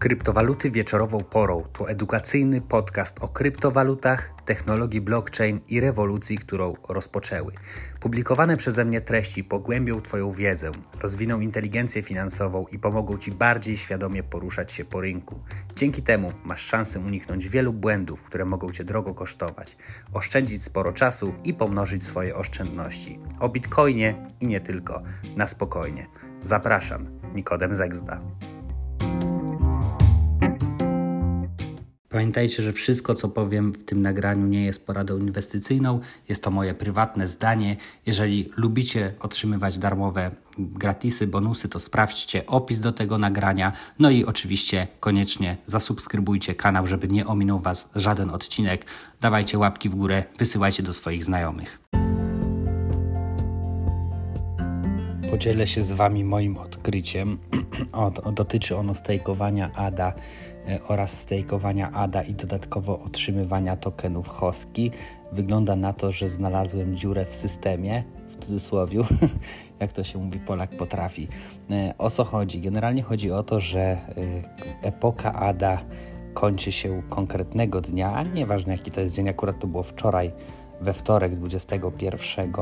Kryptowaluty wieczorową porą to edukacyjny podcast o kryptowalutach, technologii blockchain i rewolucji, którą rozpoczęły. Publikowane przeze mnie treści pogłębią Twoją wiedzę, rozwiną inteligencję finansową i pomogą Ci bardziej świadomie poruszać się po rynku. Dzięki temu masz szansę uniknąć wielu błędów, które mogą Cię drogo kosztować, oszczędzić sporo czasu i pomnożyć swoje oszczędności. O bitcoinie i nie tylko. Na spokojnie. Zapraszam, Nikodem Zegzda. Pamiętajcie, że wszystko, co powiem w tym nagraniu, nie jest poradą inwestycyjną, jest to moje prywatne zdanie. Jeżeli lubicie otrzymywać darmowe gratisy, bonusy, to sprawdźcie opis do tego nagrania. No i oczywiście koniecznie zasubskrybujcie kanał, żeby nie ominął Was żaden odcinek. Dawajcie łapki w górę, wysyłajcie do swoich znajomych. Podzielę się z Wami moim odkryciem. o, dotyczy ono stejkowania ADA E, oraz stejkowania ADA i dodatkowo otrzymywania tokenów HOSKI. Wygląda na to, że znalazłem dziurę w systemie, w cudzysłowie, jak to się mówi, Polak potrafi. E, o co chodzi? Generalnie chodzi o to, że e, epoka ADA kończy się konkretnego dnia, nieważne jaki to jest dzień, akurat to było wczoraj, we wtorek 21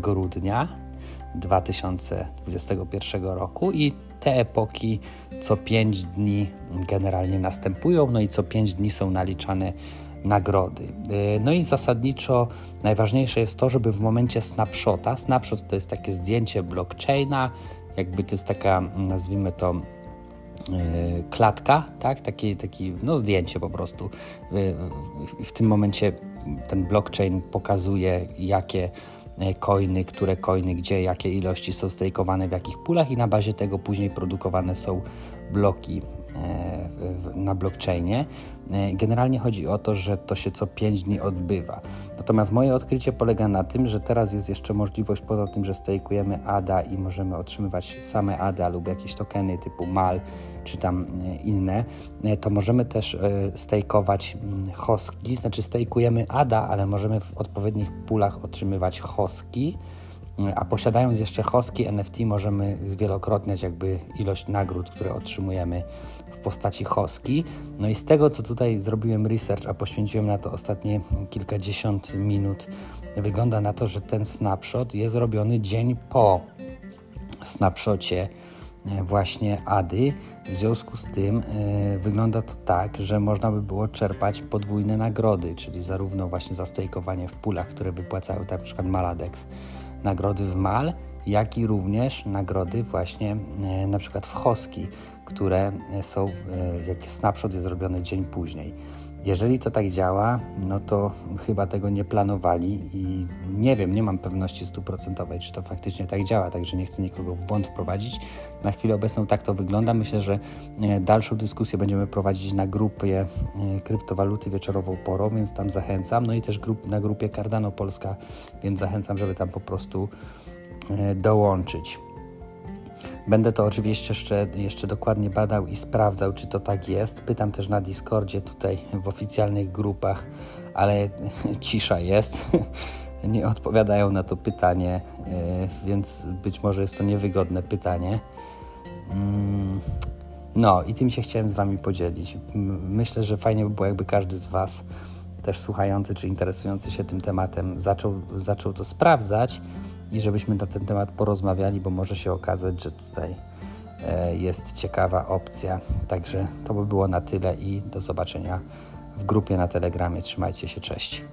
grudnia 2021 roku i te epoki co 5 dni generalnie następują, no i co 5 dni są naliczane nagrody. E, no i zasadniczo najważniejsze jest to, żeby w momencie snapshota, snapshot to jest takie zdjęcie blockchaina, jakby to jest taka, nazwijmy to, e, klatka, tak? Taki, taki no zdjęcie po prostu. W tym momencie ten blockchain pokazuje, jakie coiny, które coiny, gdzie, jakie ilości są stejkowane w jakich pulach i na bazie tego później produkowane są bloki e, na blockchainie. E, generalnie chodzi o to, że to się co 5 dni odbywa. Natomiast moje odkrycie polega na tym, że teraz jest jeszcze możliwość, poza tym, że stejkujemy ADA i możemy otrzymywać same ADA lub jakieś tokeny typu MAL czy tam inne, to możemy też stejkować mm, hoski, znaczy stejkujemy ADA, ale możemy w odpowiednich pulach otrzymywać hoski a posiadając jeszcze hoski NFT możemy zwielokrotniać jakby ilość nagród, które otrzymujemy w postaci hoski. No i z tego, co tutaj zrobiłem research, a poświęciłem na to ostatnie kilkadziesiąt minut, wygląda na to, że ten snapshot jest robiony dzień po snapshocie e, właśnie ADY. W związku z tym yy, wygląda to tak, że można by było czerpać podwójne nagrody, czyli zarówno właśnie za stejkowanie w pulach, które wypłacają tak na przykład Maladex, nagrody w MAL, jak i również nagrody właśnie e, na przykład w Hoski, które są, e, jak snapshot jest zrobiony dzień później. Jeżeli to tak działa, no to chyba tego nie planowali i nie wiem, nie mam pewności stuprocentowej, czy to faktycznie tak działa, także nie chcę nikogo w błąd wprowadzić. Na chwilę obecną tak to wygląda. Myślę, że e, dalszą dyskusję będziemy prowadzić na grupie kryptowaluty wieczorową porą, więc tam zachęcam. No i też grup, na grupie Cardano Polska, więc zachęcam, żeby tam po prostu e, dołączyć. Będę to oczywiście jeszcze, jeszcze dokładnie badał i sprawdzał, czy to tak jest. Pytam też na Discordzie, tutaj w oficjalnych grupach, ale cisza jest. Nie odpowiadają na to pytanie, e, więc być może jest to niewygodne pytanie. Mm, no i tym się chciałem z Wami podzielić. Myślę, że fajnie by było, jakby każdy z Was, też słuchający czy interesujący się tym tematem, zaczął, zaczął to sprawdzać i żebyśmy na ten temat porozmawiali, bo może się okazać, że tutaj e, jest ciekawa opcja. Także to by było na tyle i do zobaczenia w grupie na Telegramie. Trzymajcie się, cześć.